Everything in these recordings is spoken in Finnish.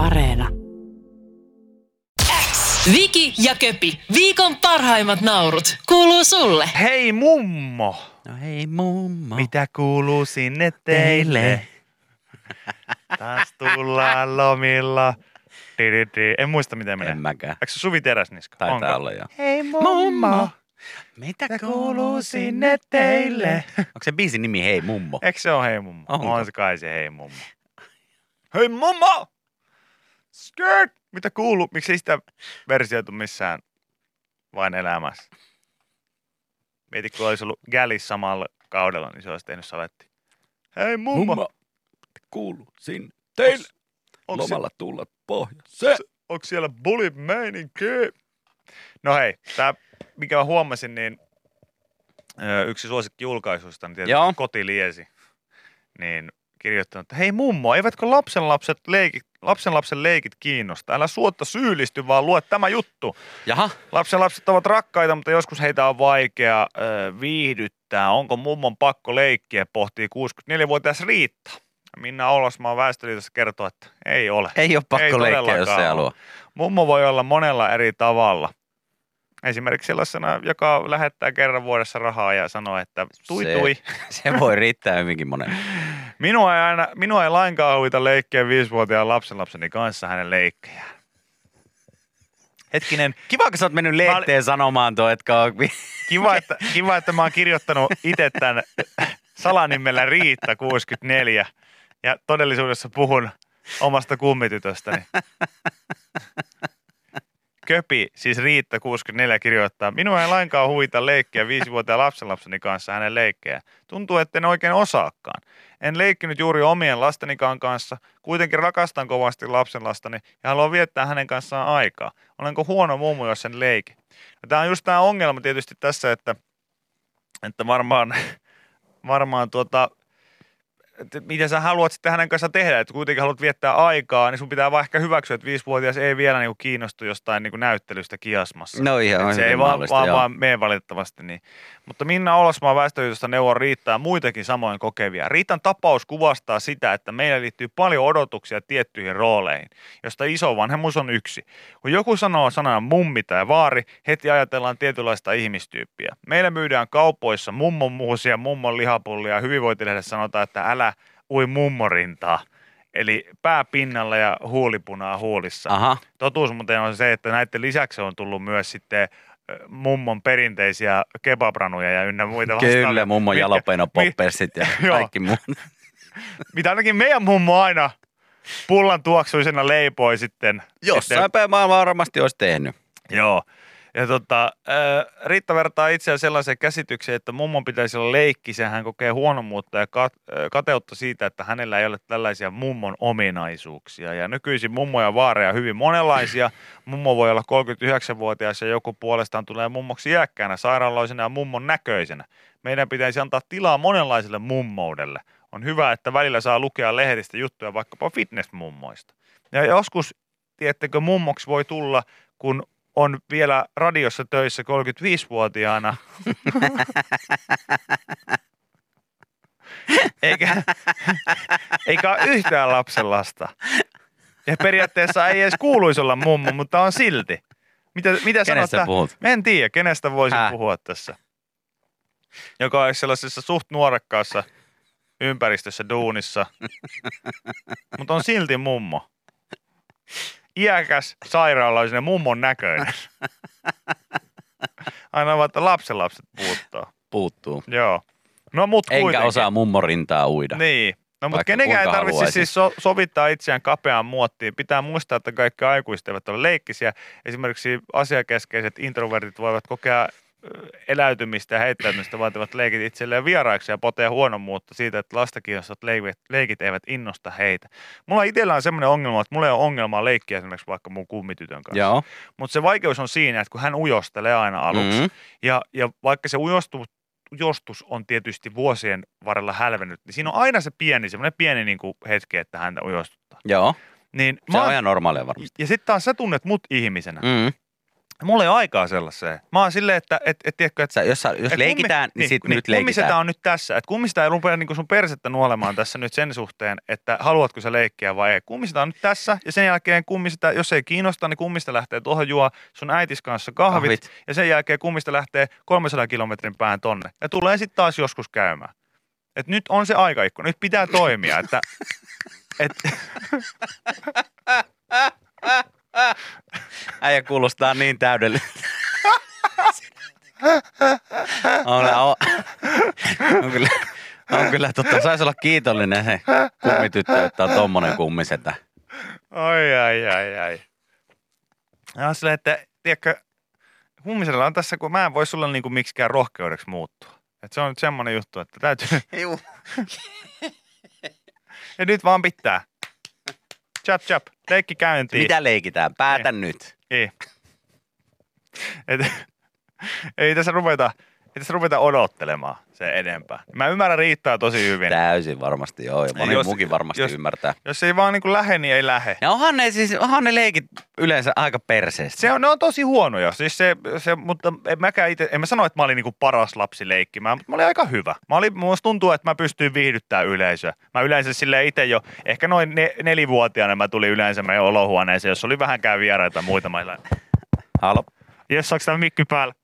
Areena. Viki ja Köpi, viikon parhaimmat naurut, kuuluu sulle. Hei mummo, No hei mummo. mitä kuuluu sinne teille? Taas tullaan lomilla. Di-di-di. En muista miten menee. En mäkään. Eikö se Suvi Teräsniska? Taitaa Onko? olla jo. Hei mummo, Mitä mitä kuuluu sinne teille? Onko se biisin nimi Hei mummo? Eikö se ole hei mummo? Onko? On se kai se hei mummo. Hei mummo! Skirt! Mitä kuuluu? Miksi sitä versioitu missään vain elämässä? Mieti, kun olisi ollut Gälis samalla kaudella, niin se olisi tehnyt saletti. Hei mummo! Mummo. Kuulu sinne teille. Onko Lomalla tulla pohjoiseen. onko siellä bully meininki? No hei, tää, mikä mä huomasin, niin yksi suosikki julkaisuista on tietysti Joo. Kotiliesi. Niin kirjoittanut, että hei mummo, eivätkö lapsenlapset leikit, lapsenlapsen leikit kiinnosta? Älä suotta syyllisty, vaan lue tämä juttu. Jaha. Lapsenlapset ovat rakkaita, mutta joskus heitä on vaikea ö, viihdyttää. Onko mummon pakko leikkiä, pohtii 64-vuotias Riitta. Minna Oulasmaa Väestöliitossa kertoo, että ei ole. Ei ole pakko leikkiä, jos todellakaan ei ole. halua. Mummo voi olla monella eri tavalla. Esimerkiksi sellaisena, joka lähettää kerran vuodessa rahaa ja sanoo, että tui Se- tui. Se voi riittää hyvinkin monen. Minua ei, aina, minua ei lainkaan huvita leikkiä viisivuotiaan lapsenlapseni kanssa hänen leikkejään. Hetkinen, Kiva, kun sä oot mennyt lehteen sanomaan tuo, että on... kiva että, kiva, että mä oon kirjoittanut itse tämän salanimellä Riitta 64 ja todellisuudessa puhun omasta kummitytöstäni. Köpi, siis Riitta 64 kirjoittaa, minua ei lainkaan huvita leikkiä viisivuotiaan lapsenlapseni kanssa hänen leikkejä. Tuntuu, etten oikein osaakaan. En leikkinyt juuri omien lastenikaan kanssa, kuitenkin rakastan kovasti lapsenlastani ja haluan viettää hänen kanssaan aikaa. Olenko huono mummo, jos sen leikin? Tämä on just tämä ongelma tietysti tässä, että, että varmaan, varmaan tuota, että mitä sä haluat sitten hänen kanssaan tehdä, että kuitenkin haluat viettää aikaa, niin sun pitää vaan ehkä hyväksyä, että viisivuotias ei vielä niinku kiinnostu jostain niinku näyttelystä kiasmassa. No ihan se ei vaan, vaan, joo. vaan mene valitettavasti niin. Mutta Minna Olasmaa väestöliitosta neuvon riittää muitakin samoin kokevia. Riitan tapaus kuvastaa sitä, että meillä liittyy paljon odotuksia tiettyihin rooleihin, josta isovanhemmuus on yksi. Kun joku sanoo sanan mummi tai vaari, heti ajatellaan tietynlaista ihmistyyppiä. Meillä myydään kaupoissa mummon muusia, mummon lihapullia ja hyvinvointilehdessä sanotaan, että älä ui mummorintaa. Eli pää pinnalla ja huulipunaa huulissa. Aha. Totuus muuten on se, että näiden lisäksi on tullut myös sitten mummon perinteisiä kebabranuja ja ynnä muita vastaavia. Kyllä, mummon jalopeno-poppersit ja kaikki muu. Mitä ainakin meidän mummo aina pullan tuoksuisena leipoi sitten. Jossain päin maailmaa varmasti olisi tehnyt. Joo. Ja tota, Riitta vertaa itseään sellaiseen käsitykseen, että mummon pitäisi olla leikkisen. Hän kokee huonommuutta ja kat- kateutta siitä, että hänellä ei ole tällaisia mummon ominaisuuksia. Ja nykyisin mummoja ja vaareja hyvin monenlaisia. Mummo voi olla 39-vuotias ja joku puolestaan tulee mummoksi iäkkäänä, sairaaloisena ja mummon näköisenä. Meidän pitäisi antaa tilaa monenlaiselle mummoudelle. On hyvä, että välillä saa lukea lehdistä juttuja vaikkapa fitnessmummoista. Ja joskus, tiedättekö, mummoksi voi tulla, kun on vielä radiossa töissä 35-vuotiaana. eikä, eikä ole yhtään lapsenlasta. Ja periaatteessa ei edes kuuluisi olla mummo, mutta on silti. Mitä, mitä sanot? Kenestä tää- puhut? En tiedä, kenestä voisin Häh? puhua tässä. Joka olisi sellaisessa suht nuorekkaassa ympäristössä duunissa, mutta on silti mummo. Iäkäs, sairaalainen mummon näköinen. Aina vaan, että lapsenlapset puuttaa. Puuttuu. Joo. No mut Enkä kuitenkin. osaa mummorintaa uida. Niin. No mutta kenenkään ei tarvitse siis so- sovittaa itseään kapeaan muottiin. Pitää muistaa, että kaikki aikuiset eivät ole leikkisiä. Esimerkiksi asiakeskeiset introvertit voivat kokea eläytymistä ja heittäytymistä vaativat leikit itselleen vieraiksi ja potea huonommuutta siitä, että lasta kiinnostavat leikit, leikit eivät innosta heitä. Mulla itsellä on semmoinen ongelma, että mulla ei ole ongelmaa leikkiä esimerkiksi vaikka mun kummitytön kanssa. Mutta se vaikeus on siinä, että kun hän ujostelee aina aluksi, Mm. ja, ja vaikka se ujostu, ujostus on tietysti vuosien varrella hälvennyt, niin siinä on aina se pieni, semmoinen pieni niin kuin hetki, että häntä ujostuttaa. Joo. Niin Se mä on ihan normaalia varmasti. ja sitten taas sä tunnet mut ihmisenä. Mm. Mulla ei ole aikaa sellaiseen. Mä oon silleen, että et, et, tiedätkö, että Sä, jos, sä, jos et leikitään, niin, sit nyt Kummisetä leikitään. on nyt tässä. Että kummisetä ei rupea niin sun persettä nuolemaan tässä nyt sen suhteen, että haluatko sä leikkiä vai ei. Kummisetä on nyt tässä ja sen jälkeen kummisetä, jos ei kiinnosta, niin kummista lähtee tuohon juo sun äitis kanssa kahvit, Kahvit. ja sen jälkeen kummista lähtee 300 kilometrin päähän tonne. Ja tulee sitten taas joskus käymään. Et nyt on se aikaikkuna, nyt pitää toimia, että et, Äijä kuulostaa niin täydellistä. on, on, on, kyllä, on kyllä totta. Saisi olla kiitollinen se kummityttö, että on tommonen kummisetä. Ai, ai, ai, ai. Ja silleen, että, tiedätkö, hummisella on tässä, kun mä en voi sulla niinku miksikään rohkeudeksi muuttua. Et se on nyt semmoinen juttu, että täytyy, Juu. ja nyt vaan pitää. Chap chap, leikki käyntiin. Mitä leikitään? Päätä nyt. Ei. Et, ei tässä ruveta, ei tässä ruveta odottelemaan se enempää. Mä ymmärrän riittää tosi hyvin. Täysin varmasti joo, ja moni Jos- muukin varmasti jos- ymmärtää. Jos ei vaan niinku lähe, niin ei lähe. Ja onhan ne, siis, onhan ne leikit yleensä aika perseestä. Se on, ne on tosi huonoja, siis se, se, mutta en mäkään itse, en mä sano, että mä olin niinku paras lapsi leikkimään, mutta mä olin aika hyvä. Mä olin, musta tuntuu, että mä pystyin viihdyttämään yleisöä. Mä yleensä sille itse jo, ehkä noin ne, nelivuotiaana mä tulin yleensä meidän olohuoneeseen, jos oli vähänkään vieraita muita. Mä olin, Halo? Jes, saaks tää mikki päällä?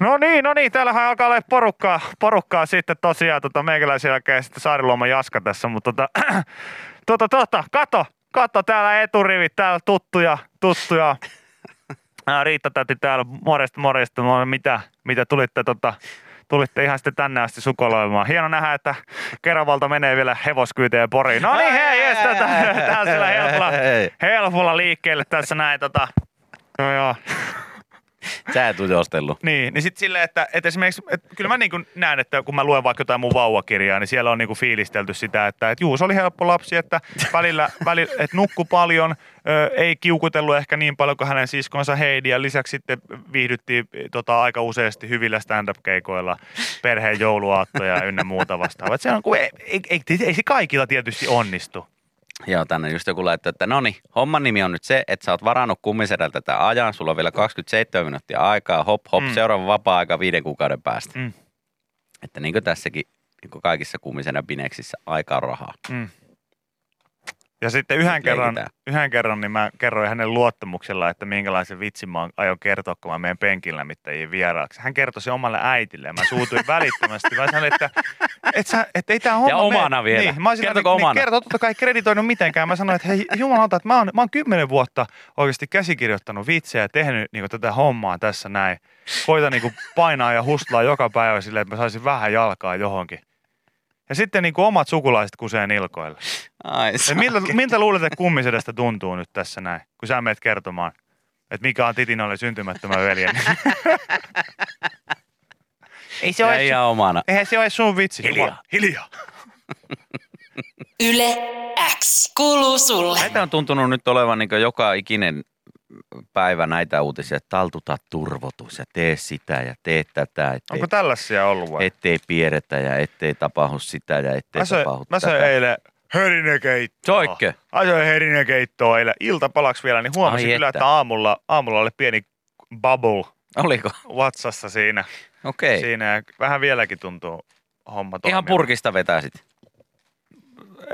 No niin, no niin, täällähän alkaa olla porukkaa, porukkaa sitten tosiaan tota, meikäläisen jälkeen sitten Saariluoma Jaska tässä, mutta tota, tota, tota, kato, kato täällä eturivit, täällä tuttuja, tuttuja. Riitta täti täällä, morjesta, morjesta, Moi, mitä, mitä tulitte tota, tulitte ihan sitten tänne asti sukoloimaan. Hieno nähdä, että Keravalta menee vielä hevoskyyteen poriin. No niin, hei, jes, tätä, tällä helpolla, Hei. helpolla liikkeelle tässä näin, tota, no joo. Sä et ujostellut. Niin, niin sitten silleen, että, että esimerkiksi, että kyllä mä niin näen, että kun mä luen vaikka jotain mun vauvakirjaa, niin siellä on niin fiilistelty sitä, että, että juu, se oli helppo lapsi, että välillä, välillä että nukku paljon, ö, ei kiukutellut ehkä niin paljon kuin hänen siskonsa Heidi, ja lisäksi sitten viihdyttiin tota, aika useasti hyvillä stand-up-keikoilla, perheen jouluaattoja ynnä muuta vastaavaa. Se on, kun ei, ei, ei, ei, se kaikilla tietysti onnistu. Joo, tänne just joku laittoi, että no niin, homman nimi on nyt se, että sä oot varannut kummisedältä tätä ajan, sulla on vielä 27 minuuttia aikaa, hop hop, Mm. seuraava vapaa-aika viiden kuukauden päästä. Mm. Että niin kuin tässäkin, niin kuin kaikissa kummisenä bineksissä, aika rahaa. Mm. Ja sitten yhden kerran, yhden kerran niin mä kerroin hänen luottamuksella, että minkälaisen vitsin mä aion kertoa, kun mä menen penkin lämmittäjiin vieraaksi. Hän kertoi se omalle äitille ja mä suutuin välittömästi. Mä sanoin, että, et sä, et ei tää homma Ja omana mene. vielä. Niin, mä olisin, Kertoko niin, omana? Kertoo, totta kai kreditoinut mitenkään. Mä sanoin, että hei jumalauta, että mä oon, mä oon kymmenen vuotta oikeasti käsikirjoittanut vitsejä ja tehnyt niin tätä hommaa tässä näin. Koitan niin painaa ja hustlaa joka päivä silleen, että mä saisin vähän jalkaa johonkin. Ja sitten niin omat sukulaiset kusee nilkoille. Ai, miltä, miltä luulet, että kummisedestä tuntuu nyt tässä näin, kun sä menet kertomaan, että mikä on Titinolle syntymättömän veljen? Ei se ja ole, ihan omana. eihän se ole sun vitsi. Hiljaa. Hiljaa. Yle X kuuluu sulle. Näitä on tuntunut nyt olevan niin joka ikinen päivä näitä uutisia, että taltuta turvotus ja tee sitä ja tee tätä, ettei, Onko tällaisia ollut vai? ettei pieretä ja ettei tapahdu sitä ja ettei Mä söin, tapahdu mä söin tätä. eilen herinekeittoa. Soikke. Mä söin herinekeittoa eilen iltapalaksi vielä, niin huomasin Ai kyllä, että. että aamulla, aamulla oli pieni bubble Oliko? vatsassa siinä. Okei. siinä ja vähän vieläkin tuntuu homma Ihan toimivan. purkista vetää sit.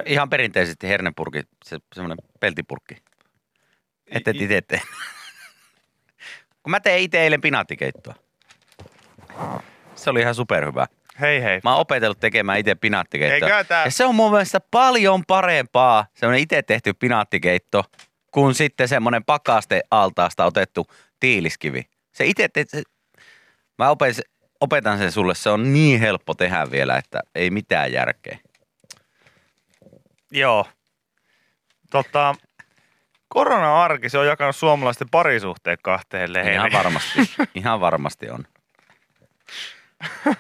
Ihan perinteisesti hernepurki, se, semmoinen peltipurkki. Ette I- itse tee. Kun mä tein itse eilen pinaattikeittoa. Se oli ihan superhyvä. Hei hei. Mä oon opetellut tekemään itse pinaattikeittoa. Eikö tää- Ja se on mun mielestä paljon parempaa, semmoinen itse tehty pinaattikeitto, kuin sitten semmoinen pakaste altaasta otettu tiiliskivi. Se itse te- se, Mä opetan, opetan sen sulle, se on niin helppo tehdä vielä, että ei mitään järkeä. Joo. Tota, korona-arki, se on jakanut suomalaisten parisuhteet kahteen leheen. Ihan varmasti, ihan varmasti on.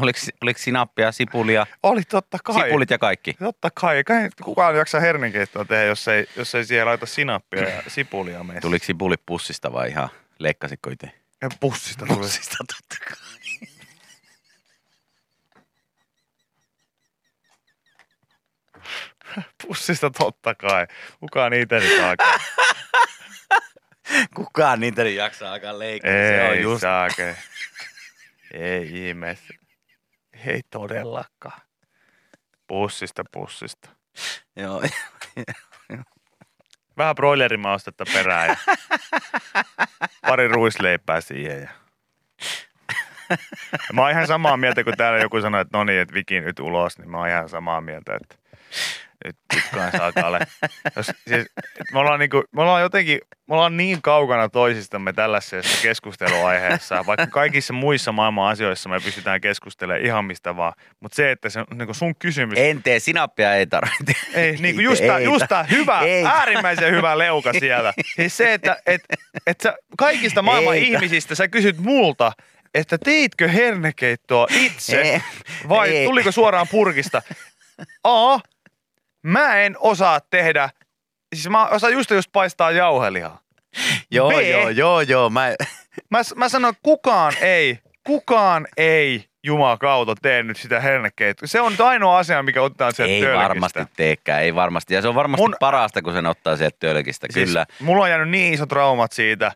Oliko, oliko sinappia, sipulia, Oli totta kai. sipulit ja kaikki? Totta kai. Kai kukaan jaksaa hernekeittoa tehdä, jos ei, jos ei siihen laita sinappia ja sipulia meissä. Tuliko sipulit pussista vai ihan leikkasitko itse? Ja pussista tuli. Pussista totta kai. Pussista totta kai. Kukaan niitä nyt alkaa. Kukaan niitä nyt jaksaa alkaa leikkiä. se on Ei just saake. Ei ihmeessä. Ei todellakaan. Pussista pussista. Joo. Vähän broilerimaustetta perään ja pari ruisleipää siihen. Ja. Ja mä oon ihan samaa mieltä, kun täällä joku sanoi, että no niin, että Viki nyt ulos, niin mä oon ihan samaa mieltä, että nyt tikkaan saakaalle. Jos, siis, me, ollaan niinku, me ollaan jotenkin, me ollaan niin kaukana toisistamme tällaisessa keskusteluaiheessa, vaikka kaikissa muissa maailman asioissa me pystytään keskustelemaan ihan mistä vaan. Mutta se, että se, niinku sun kysymys, En tee, sinappia ei tarvitse. ei, niin kuin just, tää, Ei just tää hyvä, ei. äärimmäisen hyvä leuka siellä. Siis se, että et, et sä kaikista maailman Ei ihmisistä sä kysyt multa, että teitkö hernekeittoa itse Ei. vai Ei. tuliko suoraan purkista? A, mä en osaa tehdä, siis mä osaan just just paistaa jauhelihaa. Joo, B. joo, joo, joo. Mä, Mä, mä sanon, kukaan ei, kukaan ei jumakauta tee nyt sitä hernekeittoa. Se on nyt ainoa asia, mikä ottaa sieltä ei tölkistä. varmasti teekään, ei varmasti. Ja se on varmasti Mun... parasta, kun sen ottaa sieltä tölkistä, Siis kyllä. Mulla on jäänyt niin isot traumat siitä,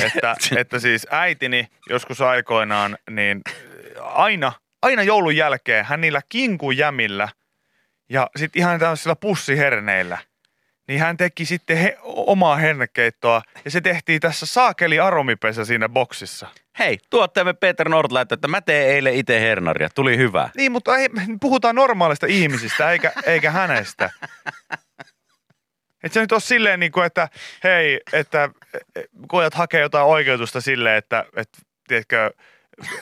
että, että siis äitini joskus aikoinaan, niin aina, aina joulun jälkeen hän niillä kinkujämillä ja sitten ihan tämmöisillä pussiherneillä, niin hän teki sitten he, omaa hernekeittoa ja se tehtiin tässä saakeli aromipesä siinä boksissa. Hei, tuottajamme Peter Nord laittoi, että mä teen eilen itse hernaria. Tuli hyvä. Niin, mutta ei, puhutaan normaalista ihmisistä eikä, eikä hänestä. Et se nyt ole silleen, niin kuin, että hei, että eh, koet hakea jotain oikeutusta silleen, että, että tiedätkö,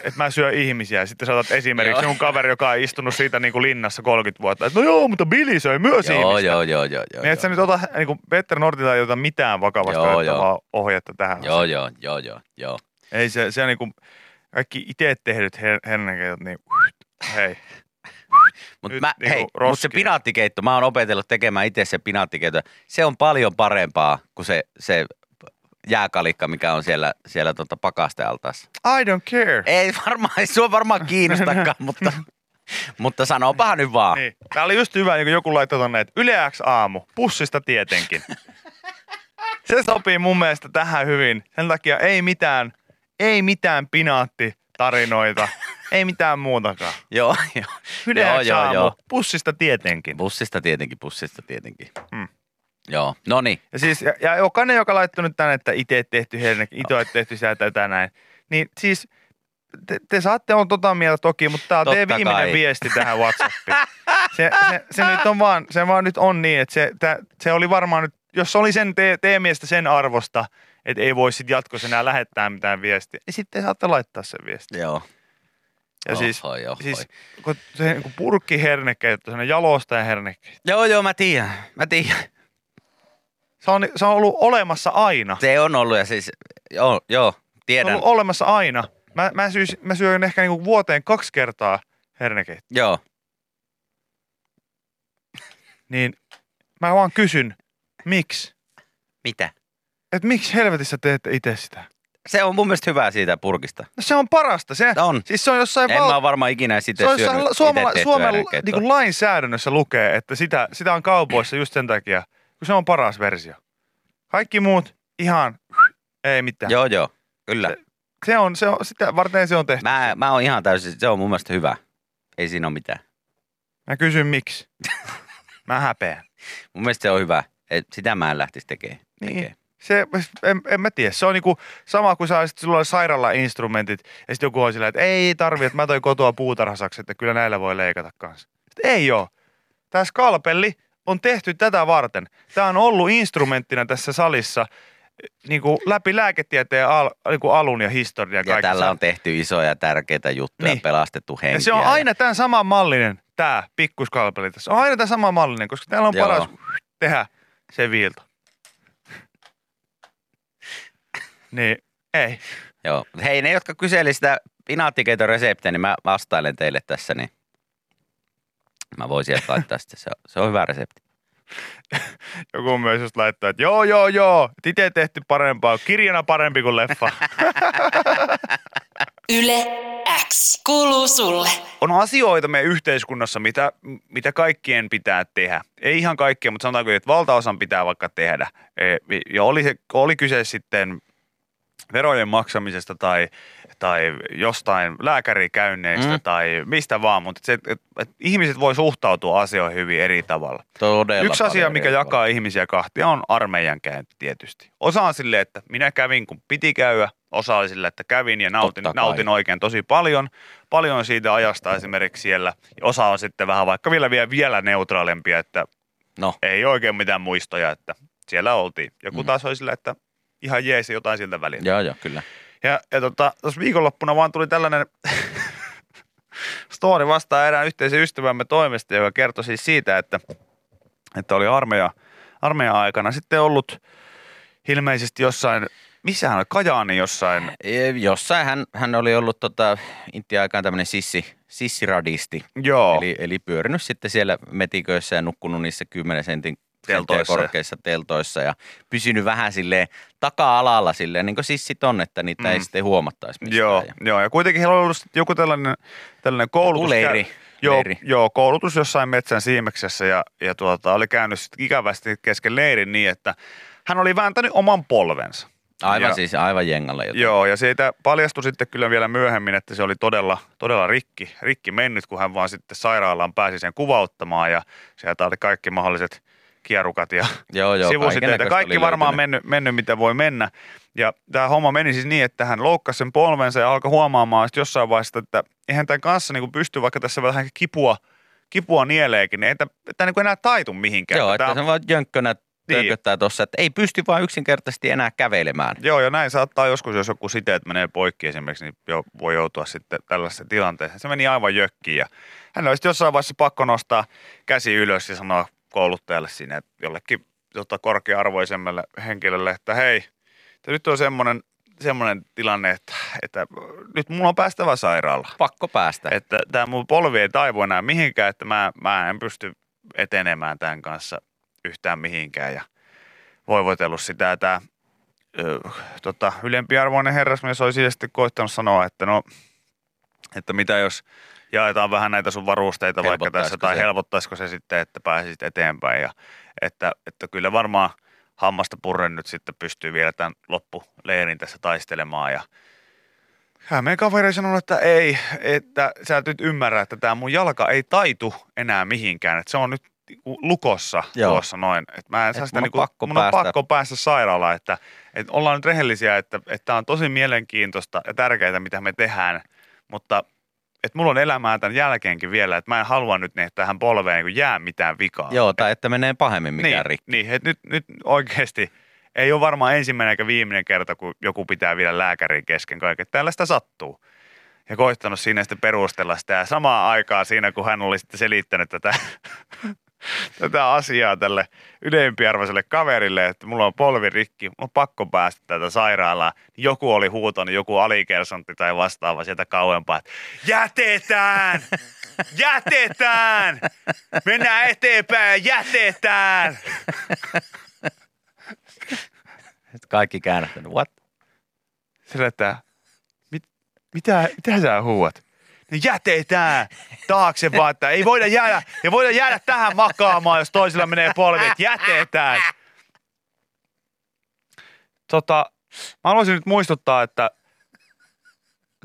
että mä syön ihmisiä. Sitten sä otat esimerkiksi Joo. jonkun kaveri, joka on istunut siitä niin kuin linnassa 30 vuotta. Että no joo, mutta Billy söi myös Joo, ihmistä. joo, joo, joo, joo. Niin et sä nyt ota, niin kuin Petter Nordilta ei ota mitään vakavasta Joo, otettavaa ohjetta tähän. Joo, joo, joo, joo, joo. Ei se, se on niin kuin kaikki itse tehdyt her- hernekeitot, niin hei. Mutta niinku hei, mut se pinaattikeitto, mä oon opetellut tekemään itse se pinaattikeitto. Se on paljon parempaa kuin se, se jääkalikka, mikä on siellä, siellä tota pakastealtaassa. I don't care. Ei varmaan, ei sua varmaan kiinnostakaan, mutta, mutta sanopahan nyt vaan. Niin. Tää oli just hyvä, kun joku laittoi tonne, että Yle X aamu, pussista tietenkin. Se sopii mun mielestä tähän hyvin. Sen takia ei mitään, ei mitään pinaattitarinoita, ei mitään muutakaan. Joo, joo. Yle Joo, joo, aamu, joo. pussista tietenkin. Bussista tietenkin, bussista tietenkin. Hmm. Joo, no niin. Ja siis, ja, ja jokainen, joka laittoi nyt tänne, että itse tehty herne, itse tehty sitä tätä näin, niin siis te, te saatte on tota mieltä toki, mutta tämä on Totta teidän viimeinen kai. viesti tähän Whatsappiin. Se, se, se, nyt on vaan, se vaan nyt on niin, että se, tä, se oli varmaan nyt, jos se oli sen te, teidän mielestä sen arvosta, että ei voi sitten jatkossa enää lähettää mitään viestiä, niin sitten saatte laittaa sen viestin. Joo. Ja siis, Ohoi, ohoi. siis kun se niin purkki sellainen jalostaja hernekeitto, Joo, joo, mä tiedän. Mä tiedän. Se on, se on ollut olemassa aina. Se on ollut ja siis, joo, joo, Se on tiedän. ollut olemassa aina. Mä, mä, syys, mä syön ehkä niinku vuoteen kaksi kertaa hernekeittoa. Joo. Niin mä vaan kysyn, miksi? Mitä? Että miksi helvetissä teette itse sitä? Se on mun mielestä hyvää siitä purkista. No se on parasta. Se, On. siis se on jossain En mä ole varmaan ikinä se on syönyt Suomella, Suomen niin lainsäädännössä lukee, että sitä, sitä on kaupoissa just sen takia, kun se on paras versio. Kaikki muut ihan ei mitään. Joo, joo, kyllä. Se- Se on, se on, sitä varten se on tehty. Mä, Mä, oon ihan täysin, se on mun mielestä hyvä. Ei siinä ole mitään. mä kysyn miksi. Mä häpeän. Mun mielestä se on hyvä. Et sitä mä en lähtisi tekemään. Niin. tekee. Se, en, en mä tiedä. Se on niinku sama kuin sä olisit, sulla on sairaala-instrumentit ja sitten joku on sillä, että ei tarvi, että mä toin kotoa puutarhasaksi, että kyllä näillä voi leikata kanssa. Sitten ei oo. Tämä skalpelli on tehty tätä varten. Tämä on ollut instrumenttina tässä salissa niin kuin läpi lääketieteen al, niin kuin alun ja historian Ja tällä on tehty isoja tärkeitä juttuja, Niin. pelastettu henkiä. ja se on aina tämän saman mallinen, tämä pikkuskalpeli tässä. Se on aina tämä sama mallinen, koska täällä on Joo. paras tehdä se viilto. Niin, ei. Joo. Hei, ne, jotka kyseli sitä pinaattikeita reseptiä, niin mä vastailen teille tässä, niin mä voin sieltä laittaa sitten. Se on, se on hyvä resepti. Joku myös just laittaa, että joo, joo, joo, itse tehty parempaa, kirjana parempi kuin leffa. Yle X kuuluu sulle. On asioita meidän yhteiskunnassa, mitä, mitä kaikkien pitää tehdä. Ei ihan kaikkien, mutta sanotaanko, että valtaosan pitää vaikka tehdä. E, Ja oli, se, oli kyse sitten verojen maksamisesta tai, tai jostain lääkärikäynneistä Mm. tai mistä vaan, mutta se, että, että ihmiset voi suhtautua asioihin hyvin eri tavalla. Todella Yksi asia, mikä jakaa ihmisiä kahtia, on armeijan käynti tietysti. Osa on silleen, että minä kävin, kun piti käydä. Osa oli silleen, että kävin ja nautin, nautin oikein tosi paljon. Paljon siitä ajasta esimerkiksi siellä. Osa on sitten vähän vaikka vielä, vielä, vielä neutraalempia, että No, ei oikein mitään muistoja, että siellä oltiin. Joku Mm. taas oli silleen, että ihan jees ja jotain siltä väliltä. joo joo, kyllä. Ja, ja tota, tuossa viikonloppuna vaan tuli tällainen story vastaan erään yhteisen ystävämme toimesta, joka kertoi siis siitä, että, että oli armeija, armeijan aikana sitten ollut ilmeisesti jossain, missä hän oli, Kajaani jossain, E, Jossain hän, hän oli ollut tota, Intia-aikaan tämmöinen sissi, sissiradisti. joo, Eli, eli pyörinyt sitten siellä metiköissä ja nukkunut niissä 10 sentin Teltoissa. korkeissa teltoissa ja pysynyt vähän silleen taka-alalla silleen, niin kuin sissit on, että niitä mm. ei sitten huomattaisi mistään. joo, Ja, joo, ja kuitenkin heillä oli ollut joku tällainen, tällainen koulutus. Joku leiri. Joo, leiri. joo, koulutus jossain metsän siimeksessä ja, ja tuota, oli käynyt sitten ikävästi kesken leirin niin, että hän oli vääntänyt oman polvensa. Aivan Ja- siis, aivan jengalle jotain. Joo, ja siitä paljastui sitten kyllä vielä myöhemmin, että se oli todella, todella rikki, rikki mennyt, kun hän vaan sitten sairaalaan pääsi sen kuvauttamaan ja sieltä oli kaikki mahdolliset kierrukat ja joo, joo sivusiteitä. Kaikki varmaan mennyt, mennyt, mitä voi mennä. Ja tämä homma meni siis niin, että hän loukkasi sen polvensa ja alkoi huomaamaan sitten jossain vaiheessa, että eihän tämän kanssa niin pysty, vaikka tässä vähän kipua, kipua nieleekin, niin ei tämä, tämä niin enää taitu mihinkään. Joo, Tämä- että se vaan jönkkönä Niin. tönköttää tuossa, että ei pysty vaan yksinkertaisesti enää kävelemään. Joo, ja näin saattaa joskus, jos joku siteet menee poikki esimerkiksi, niin jo, voi joutua sitten tällaiseen tilanteeseen. Se meni aivan jökkiin ja hän olisi jossain vaiheessa pakko nostaa käsi ylös ja sanoa kouluttajalle sinne jollekin tota, korkea-arvoisemmalle henkilölle, että hei, että nyt on semmoinen, semmoinen tilanne, että, että nyt mulla on päästävä sairaalaan. Pakko päästä. Että tämä mun polvi ei taivu enää mihinkään, että mä, mä en pysty etenemään tämän kanssa yhtään mihinkään. Ja voivotellut sitä. ja Tämä ö, tota, ylempiarvoinen herrasmies olisi sitten koittanut sanoa, että no, että mitä jos jaetaan vähän näitä sun varusteita vaikka tässä, tai se? helpottaisiko se sitten, että pääsisit eteenpäin. Ja että, että kyllä varmaan hammasta purren nyt sitten pystyy vielä tämän loppuleirin tässä taistelemaan. Ja meidän kaveri sanoi, että ei, että sä et nyt ymmärrä, että tämä mun jalka ei taitu enää mihinkään. Että se on nyt niinku lukossa Joo. tuossa noin. Että mä en saa Et sitä mun on niinku, pakko mun on päästä. pakko päästä sairaalaan. Että, että ollaan nyt rehellisiä, että, että tämä on tosi mielenkiintoista ja tärkeää, mitä me tehdään. Mutta että mulla on elämää tämän jälkeenkin vielä, että mä en halua nyt, että tähän polveen niin jää mitään vikaa. Joo, tai että menee pahemmin mikään niin, rikki. Niin, että nyt, nyt oikeasti ei ole varmaan ensimmäinen eikä viimeinen kerta, kun joku pitää vielä lääkärin kesken kaiken. Tällaista sattuu. Ja koittanut siinä sitten perustella sitä. Ja samaan aikaan siinä, kun hän oli sitten selittänyt tätä, tätä asiaa tälle ylempiarvoiselle kaverille, että mulla on polvi rikki, mulla on pakko päästä tätä sairaalaan. Niin joku oli huutonut, joku alikersontti tai vastaava sieltä kauempaa, että jätetään! Jätetään! Mennään eteenpäin, jätetään! Sitten kaikki käännättänyt. What? Sillä, että mit, mitä, mitä sä huuat? No jätetään taakse vaan, että ei voida jäädä, ei voida jäädä tähän makaamaan, jos toisilla menee polvet. Jätetään. Tota, mä haluaisin nyt muistuttaa, että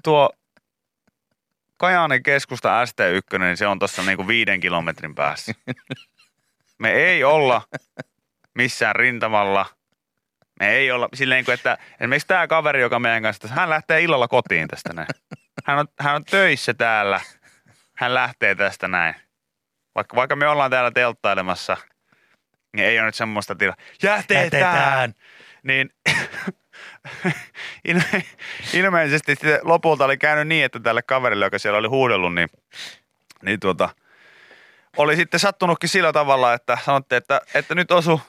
tuo Kajaanin keskusta ST1, niin se on tuossa niinku viiden kilometrin päässä. Me ei olla missään rintamalla. Me ei olla silleen, kuin, että esimerkiksi tämä kaveri, joka meidän kanssa, hän lähtee illalla kotiin tästä näin. Hän on, hän on töissä täällä. Hän lähtee tästä näin. Vaikka, vaikka me ollaan täällä telttailemassa, niin ei ole nyt semmoista tilaa. Jätetään! Jätetään! Niin ilme, ilmeisesti lopulta oli käynyt niin, että tälle kaverille, joka siellä oli huudellut, niin, niin tuota, oli sitten sattunutkin sillä tavalla, että sanottiin, että, että nyt osu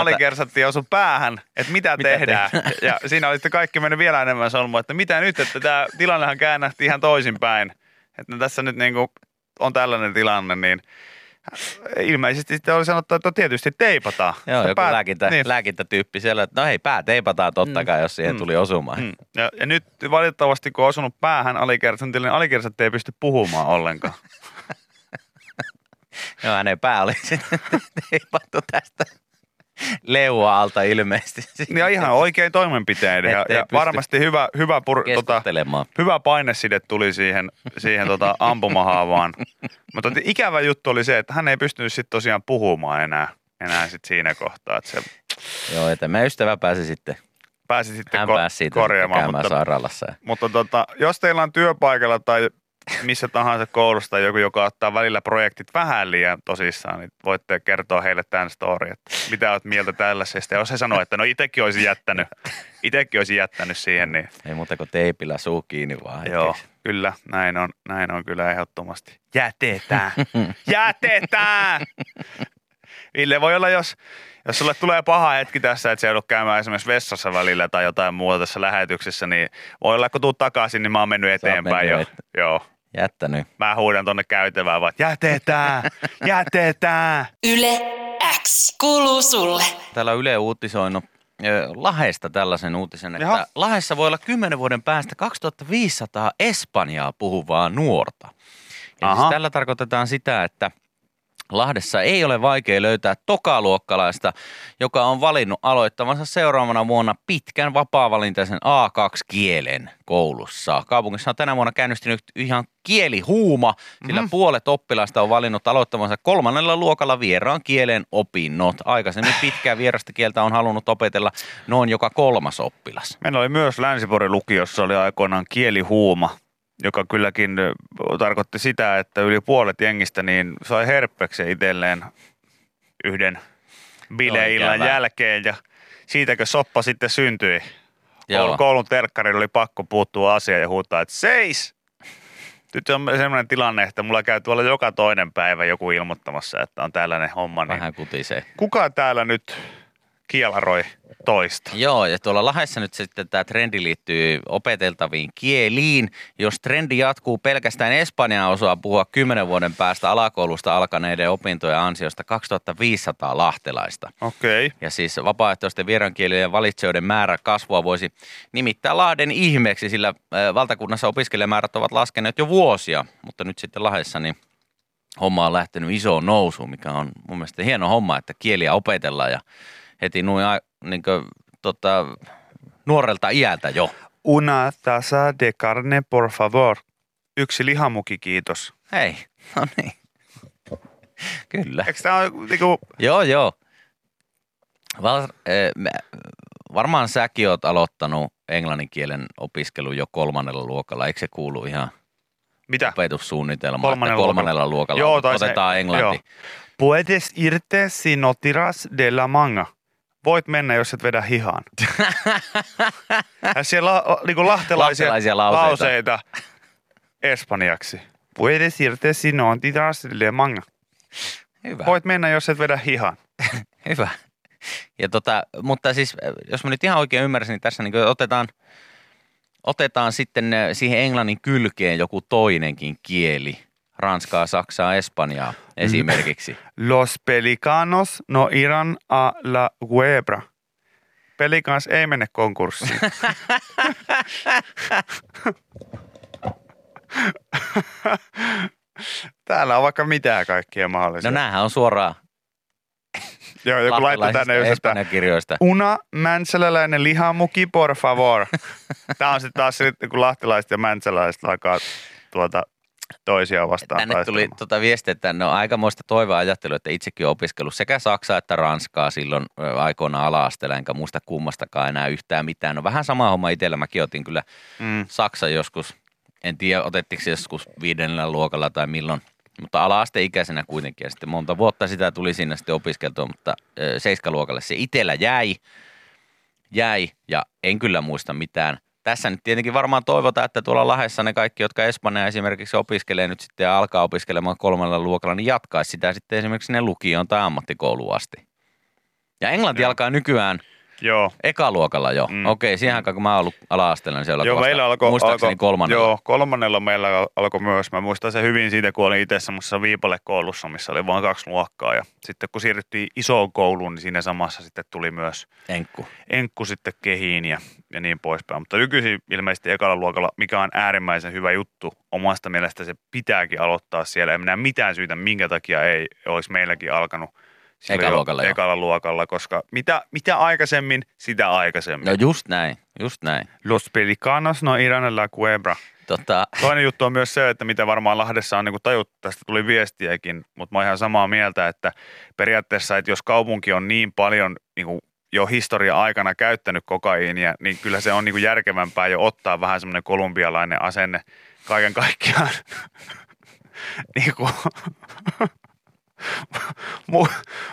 alikersantti osu päähän, että mitä, Mitä tehdään. Ja siinä oli sitten kaikki mennyt vielä enemmän solmua, että mitä nyt, että tämä tilannehan käännähti ihan toisinpäin. Että tässä nyt niin kuin on tällainen tilanne, niin Ilmeisesti sitten oli sanottu, että tietysti teipataan. Joo, joku päät- lääkintä, niin. lääkintätyyppi siellä, että no hei, pää teipataan totta kai, jos siihen Mm. tuli osumaan. Mm. Ja, ja, nyt valitettavasti, kun on osunut päähän alikersan tilanne, alikersantti ei pysty puhumaan ollenkaan. Joo, hänen pää oli sitten teipattu tästä leua alta ilmeisesti. Ja ihan oikein toimenpiteiden. Ja, ja varmasti hyvä, hyvä, pur, tota, hyvä paineside tuli siihen, siihen tota ampumahaavaan. Mutta ikävä juttu oli se, että hän ei pystynyt sitten tosiaan puhumaan enää, enää sit siinä kohtaa. Että se Joo, että meidän ystävä pääsi sitten, pääsi sitten hän ko- pääsi siitä sitten korjaamaan. käymään Mutta, sairaalassa. mutta tota, jos teillä on työpaikalla tai missä tahansa koulusta joku, joka ottaa välillä projektit vähän liian tosissaan, niin voitte kertoa heille tämän story, että mitä olet mieltä tällaisesta. Ja jos he sanoo, että no itsekin olisi jättänyt, itsekin olisi jättänyt siihen, niin Ei muuta kuin teipillä suu kiinni vaan. Joo, hetkeksi. kyllä, näin on, näin on kyllä ehdottomasti. Jätetään, jätetään! Ville voi olla, jos, jos sulle tulee paha hetki tässä, että se joudut käymään esimerkiksi vessassa välillä tai jotain muuta tässä lähetyksessä, niin voi olla, kun tuut takaisin, niin mä oon mennyt oot eteenpäin mennyt jo. et- Joo. Jättänyt. Mä huudan tonne käytävään vaan, jätetään, jätetään. Yle X kuuluu sulle. Täällä on Yle uutisoinut ö, Lahesta tällaisen uutisen, että Jaha. Lahessa voi olla 10 vuoden päästä 2500 Espanjaa puhuvaa nuorta. Ja siis tällä tarkoitetaan sitä, että Lahdessa ei ole vaikea löytää tokaluokkalaista, joka on valinnut aloittavansa seuraavana vuonna pitkän vapaa-valintaisen A2-kielen koulussa. Kaupungissa on tänä vuonna käynnistynyt ihan kielihuuma, sillä Mhm. puolet oppilaista on valinnut aloittavansa kolmannella luokalla vieraan kielen opinnot. Aikaisemmin pitkää vierasta kieltä on halunnut opetella noin joka kolmas oppilas. Meillä oli myös Länsiporin lukiossa oli aikoinaan kielihuuma, joka kylläkin tarkoitti sitä, että yli puolet jengistä niin sai herppeksen itselleen yhden bileillan jälkeen ja siitäkö soppa sitten syntyi. Joo. Koulun, koulun terkkarilla oli pakko puuttua asiaan ja huutaa, että seis! Nyt on sellainen tilanne, että mulla käy tuolla joka toinen päivä joku ilmoittamassa, että on tällainen homma. Niin Vähän kutisee. kuka täällä nyt kielaroi toista? Joo, ja tuolla Lahdessa nyt sitten tämä trendi liittyy opeteltaviin kieliin. Jos trendi jatkuu pelkästään Espanjaa osaa puhua 10 vuoden päästä alakoulusta alkaneiden opintojen ansiosta 2500 lahtelaista. Okei. Okay. Ja siis vapaaehtoisten vieraankielien valitsijoiden määrä kasvua voisi nimittää Lahden ihmeeksi, sillä valtakunnassa opiskelijamäärät ovat laskeneet jo vuosia, mutta nyt sitten Lahdessa niin homma on lähtenyt isoon nousuun, mikä on mun mielestä hieno homma, että kieliä opetellaan ja heti noin a- niin kuin, tota, nuorelta iältä jo. Una taza de carne, por favor. Yksi lihamuki, kiitos. Hei, no niin. Kyllä. Eikö tämä ole niinku, Joo, joo. Val, mä- varmaan säkin oot aloittanut englannin kielen opiskelun jo kolmannella luokalla. Eikö se kuulu ihan mitä? opetussuunnitelmaan, Kolmannella kolmannella luokalla, Joo, tai se- otetaan englanti? joo. Puedes irte si no tiras de la manga. Voit mennä, jos et vedä hihaan. ja siellä on niinku lahtelaisia, Lahtelaisia lauseita. lauseita espanjaksi. Puedes irte si no tiras de la manga. Hyvä, Voit mennä, jos et vedä hihaan. hyvä. Ja tota, mutta siis, jos mä nyt ihan oikein ymmärsin, niin tässä niin otetaan, otetaan sitten äh, siihen englannin kylkeen joku toinenkin kieli. Ranskaa, Saksaa, Espanjaa esimerkiksi. Los pelicanos no irán a la huebra. Pelikans ei mene konkurssiin. Täällä on vaikka mitään kaikkia mahdollisia. No näähän on suoraan Joo, joku laittoi tänne just, että Espanjan kirjoista. Una mäntsäläläinen lihamuki, por favor. Tämä on sitten taas kun lahtelaiset ja mäntsäläiset alkaa tuota toisiaan vastaan Tänne tuli taistelemaan. tuota viestiä, että no aikamoista toivoa ajattelu, että itsekin olen opiskellut sekä Saksaa että Ranskaa silloin aikoinaan ala-asteella, enkä muista kummastakaan enää yhtään mitään. No vähän sama homma itsellä, mäkin otin kyllä Mm. Saksa joskus, en tiedä otettiinko se joskus viidennellä luokalla tai milloin, mutta ala-asteikäisenä kuitenkin. Ja sitten monta vuotta sitä tuli sinne sitten opiskeltua, mutta seiskaluokalle se itsellä jäi, jäi ja en kyllä muista mitään. Tässä nyt tietenkin varmaan toivotaan, että tuolla Lahdessa ne kaikki, jotka Espanja esimerkiksi opiskelee nyt sitten ja alkaa opiskelemaan kolmella luokalla, niin jatkaisi sitä sitten esimerkiksi ne lukioon tai ammattikouluun asti. Ja englanti Joo. alkaa nykyään Joo. Ekaluokalla jo. Mm. Okei, siihen aikaan kun mä oon ollut ala-asteella, niin siellä Joo, meillä alkoi, muistaakseni alko, kolmannella. Joo, kolmannella meillä alkoi myös. Mä muistan sen hyvin siitä, kun olin itse semmoisessa viipalekoulussa, missä oli vain kaksi luokkaa. Ja sitten kun siirryttiin isoon kouluun, niin siinä samassa sitten tuli myös Enkku. enkku sitten kehiin ja, ja niin poispäin. Mutta nykyisin ilmeisesti ekalla luokalla, mikä on äärimmäisen hyvä juttu, omasta mielestä se pitääkin aloittaa siellä. En näe mitään syytä, minkä takia ei olisi meilläkin alkanut silloin jo Ekaluokalla jo. ekalla luokalla, koska mitä, mitä aikaisemmin, sitä aikaisemmin. No just näin, just näin. Los Pelicanos no irán en la cuebra. Tota, Toinen juttu on myös se, että mitä varmaan Lahdessa on niin tajuttu, tästä tuli viestiäkin, mutta mä oon ihan samaa mieltä, että periaatteessa, että jos kaupunki on niin paljon niin kuin jo historia aikana käyttänyt kokaiinia, niin kyllä se on niin kuin järkevämpää jo ottaa vähän semmoinen kolumbialainen asenne kaiken kaikkiaan niin kuin,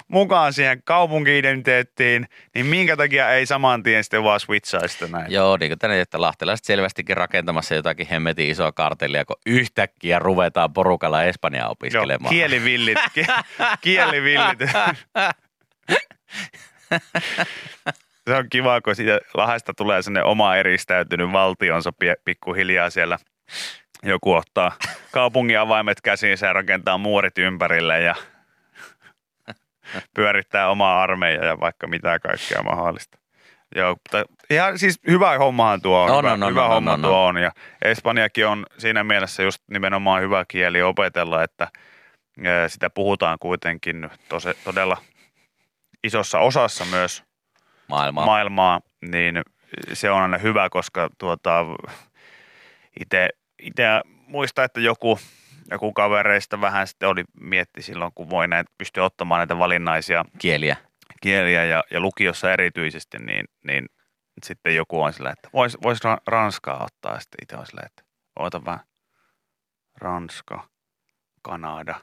mukaan siihen kaupunki-identiteettiin, niin minkä takia ei saman tien sitten vaan switchaa sitä näin. joo, niin kuin tänne, että lahtelaiset selvästikin rakentamassa jotakin hemmetin isoa kartellia, kun yhtäkkiä ruvetaan porukalla Espanjaa Joo, opiskelemaan. kielivillit. Ki- kielivillit. Se on kiva, kun siitä Lahdesta tulee sinne oma eristäytynyt valtionsa pikkuhiljaa siellä. Joku ottaa kaupungin avaimet käsiinsä ja rakentaa muurit ympärille ja pyörittää omaa armeijaa ja vaikka mitä kaikkea mahdollista. Joo, mutta ihan siis hyvä hommahan tuo on. On, hyvä on, on, hyvä on, homma on, tuo on. Ja Espanjakin on siinä mielessä just nimenomaan hyvä kieli opetella, että ää, sitä puhutaan kuitenkin tose, todella isossa osassa myös Maailmaa. maailmaa, niin se on aina hyvä, koska tuota, itse muistan, että joku, joku kavereista vähän sitten oli mietti silloin, kun voi näitä, pystyä ottamaan näitä valinnaisia Kieliä. kieliä ja, ja lukiossa erityisesti, niin, niin sitten joku on sillä, että vois, vois ra- Ranskaa ottaa. Sitten itse on sillä, että oota vähän. Ranska, Kanada,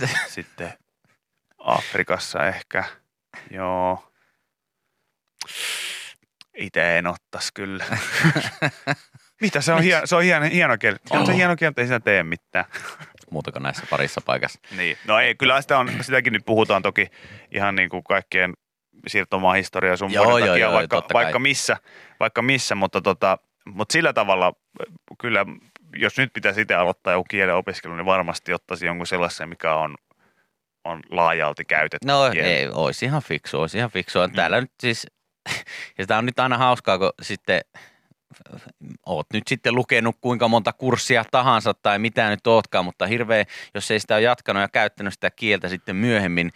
sitten Afrikassa ehkä. Joo. Itse en ottais kyllä. Mitä se on, hieno, se on hieno, hieno kieli. On se Oh. hieno kieli, ei siinä tee mitään. Muuta kuin näissä parissa paikassa. Niin. No ei, kyllä sitä on, sitäkin nyt puhutaan toki ihan niin kuin kaikkien siirtomaahistoria sun Joo, joo, takia, joo, vaikka, kai. vaikka, missä, vaikka missä, mutta, tota, mutta sillä tavalla kyllä, jos nyt pitäisi itse aloittaa joku kielen opiskelu, niin varmasti ottaisi jonkun sellaisen, mikä on, on laajalti käytetty No kieli. ei, olisi ihan fiksu, olisi ihan fiksua. Täällä nyt siis, ja tämä on nyt aina hauskaa, kun sitten oot nyt sitten lukenut kuinka monta kurssia tahansa tai mitä nyt ootkaan, mutta hirveä, jos ei sitä ole jatkanut ja käyttänyt sitä kieltä sitten myöhemmin,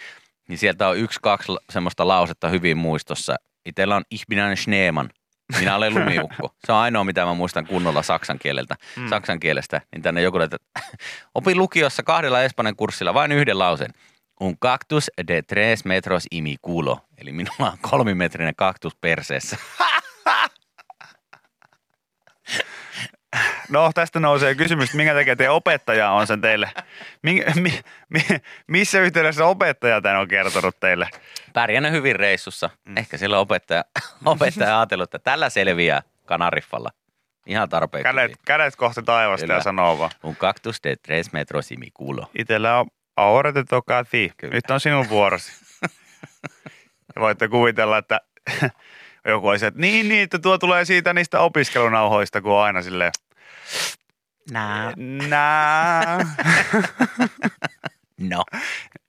niin sieltä on yksi, kaksi semmoista lausetta hyvin muistossa. Itellä on Ich bin ein Schneemann. Minä olen lumiukko. Se on ainoa, mitä mä muistan kunnolla saksan kieleltä, Mm. saksan kielestä. Niin tänne joku, että opin lukiossa kahdella espanjan kurssilla vain yhden lauseen. Un cactus de tres metros y mi culo. Eli minulla on kolmimetrinen kaktus perseessä. No tästä nousee kysymys, että minkä takia teidän opettaja on sen teille, mi, mi, mi, missä yhteydessä opettaja tämän on kertonut teille? Pärjännyt hyvin reissussa. Mm. Ehkä sillä opettaja, opettaja ajatellut, että tällä selviää Kanariffalla. Ihan tarpeeksi. Kädet, kädet kohti taivasta Kyllä. ja sanoo vaan. Un cactus de tres metros y mi culo. Itellä on ahora te toca. Nyt on sinun vuorosi. ja voitte kuvitella, että joku olisi, että niin, niin, että tuo tulee siitä niistä opiskelunauhoista, kun on aina silleen, Nää. nää, No.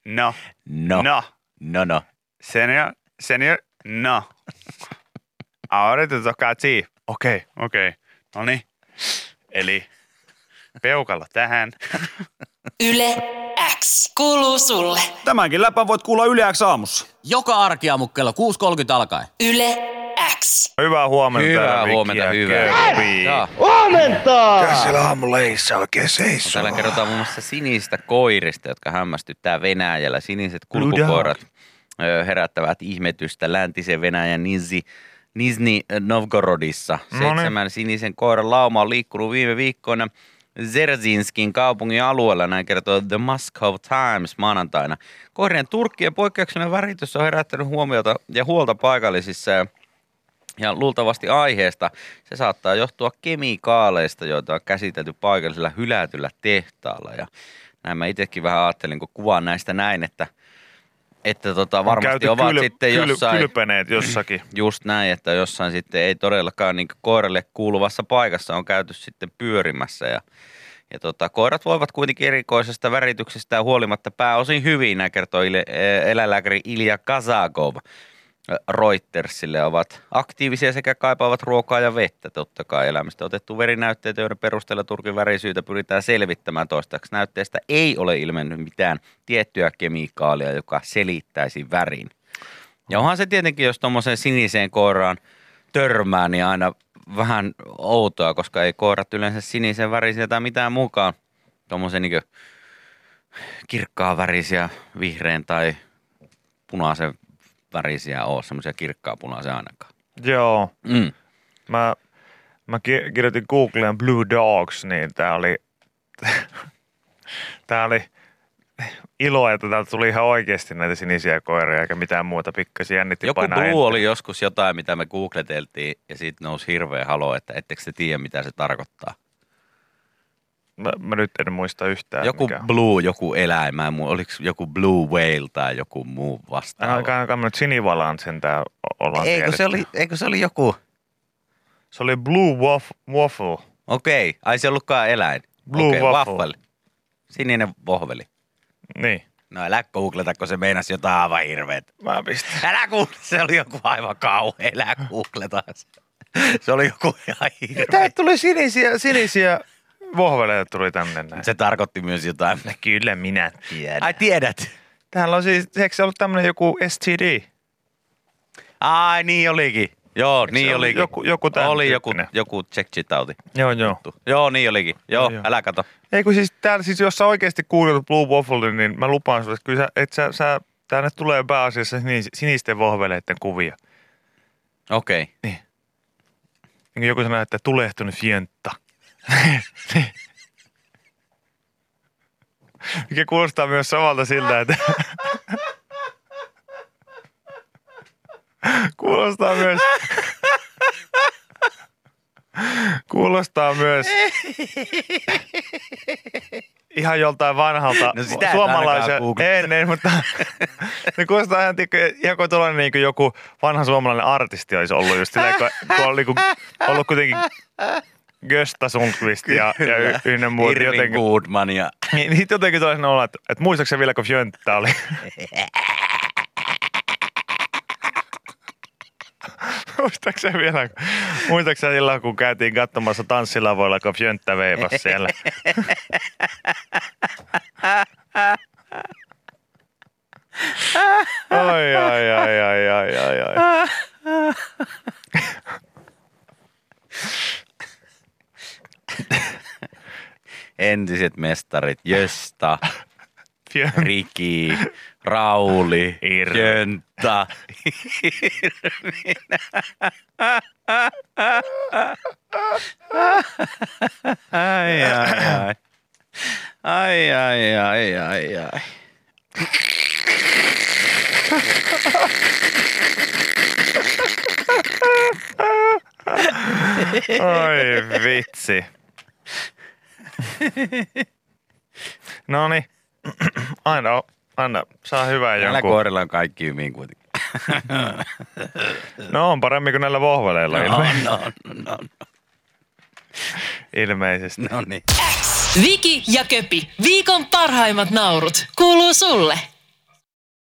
no, No. no, No, no. senior, senior, no. Ahora te toca a ti. Okei, okay, okei, okay. no niin. Eli peukalo tähän. Yle X kuuluu sulle. Tämänkin läpän voit kuulla Yle X aamussa. Joka arkiaamu kello 6.30 alkaen. Yle X. Hyvää huomenta. Hyvää huomenta, hyvää. Köpi. Joo. Siellä aamuleissa oikein No, seisoo. täällä kerrotaan muun muassa sinisistä koirista, jotka hämmästyttää Venäjällä. Siniset kulkukoirat herättävät ihmetystä läntisen Venäjän Nizi, Nizni Novgorodissa. No niin. Seitsemän sinisen koiran lauma on liikkunut viime viikkoina Zerzinskin kaupungin alueella, näin kertoo The Moscow Times maanantaina. Koirien turkkien poikkeuksellinen väritys on herättänyt huomiota ja huolta paikallisissa ja ja luultavasti aiheesta se saattaa johtua kemikaaleista, joita on käsitelty paikallisella hylätyllä tehtaalla. Ja näin mä itsekin vähän ajattelin, kun kuvaan näistä näin, että että tota, varmasti ovat kyl- sitten kyl- jossain, Kylpeneet jossakin. just näin, että jossain sitten ei todellakaan niin koiralle kuuluvassa paikassa on käyty sitten pyörimässä ja ja tota, koirat voivat kuitenkin erikoisesta värityksestä huolimatta pääosin hyvin, näin kertoo ile, e, eläinlääkäri Ilja Kazakov. Reutersille ovat aktiivisia sekä kaipaavat ruokaa ja vettä. Totta kai elämästä otettu verinäytteitä, joiden perusteella turkin värisyytä pyritään selvittämään toistaiseksi. Näytteestä ei ole ilmennyt mitään tiettyä kemikaalia, joka selittäisi värin. Ja onhan se tietenkin, jos tuommoiseen siniseen koiraan törmää, niin aina vähän outoa, koska ei koirat yleensä sinisen värisiä tai mitään mukaan tuommoisen niin kirkkaan värisiä, vihreän tai punaisen värisiä ole, semmoisia kirkkaa punaisia ainakaan. Joo. Mm. Mä, mä ki- kirjoitin Googleen Blue Dogs, niin tää oli, tää oli ilo, että täältä tuli ihan oikeasti näitä sinisiä koiria eikä mitään muuta pikkasia jännitti Joku Blue oli joskus jotain, mitä me googleteltiin ja siitä nousi hirveä halo, että ettekö te tiedä, mitä se tarkoittaa. Mä, mä, nyt en muista yhtään. Joku mikä. Blue, joku eläin, mä oliko joku Blue Whale tai joku muu vastaava. Aika aika nyt sinivalaan sentään ollaan Eikö tiedetty. se, oli, eikö se oli joku? Se oli Blue Waff- Waffle. Okei, ai se ollutkaan eläin. Blue Okei, waffle. waffle. Sininen vohveli. Niin. No älä googleta, kun se meinasi jotain aivan hirveet. Mä pistän. Älä googleta, se oli joku aivan kauhea, älä googleta. Se oli joku ihan hirveä. Tää tuli sinisiä, sinisiä vohveleita tuli tänne näin. Se tarkoitti myös jotain. Kyllä minä tiedän. Ai tiedät? Täällä on siis, eikö se ollut tämmönen joku STD? Ai niin olikin. Joo, niin se olikin. joku- joku Oli joku, tyyppinen? joku check-tauti. Joo, joo. Joo, niin olikin. Joo, Joo. älä kato. Ei kun siis täällä siis, jos sä oikeasti kuulet Blue Waffle, niin mä lupaan sulle, että kyllä sä, et sä, sä tänne tulee pääasiassa sinis- sinisten vohveleiden kuvia. Okei. Niin kuin joku sanoo, että tulehtunut fienta. Mikä kuulostaa myös samalta siltä, että kuulostaa myös kuulostaa myös ihan joltain vanhalta No sitä suomalaisen. En, en, mutta se kuulostaa ihan, ihan kuin tuollainen niin kuin joku vanha suomalainen artisti olisi ollut just silleen, kun, kun on niin kuin, ollut kuitenkin Gösta Sundqvist ja, ja y- ynnä muut Irving jotenkin. Goodman ja... Niin, niin jotenkin tulee olla, että, että muistaakseni vielä, kun Fjönttä oli. Muistaakseni vielä, muistaakseni silloin, kun käytiin katsomassa tanssilavoilla, kun Fjönttä veivas siellä. Ai, ai, ai, ai, ai, ai, ai. Entiset mestarit, Jösta, Riki, Rauli. Jöntta. ai, ai, ai. Ai, ai, ai, ai, ai. Oi vitsi. No niin. Aina, aina saa hyvää Näillä jonkun. koirilla on kaikki hyvin kuitenkin. No on paremmin kuin näillä vohveleilla No, ilme- no, no, ilmeisesti. no niin. Viki ja Köpi, viikon parhaimmat naurut, kuuluu sulle.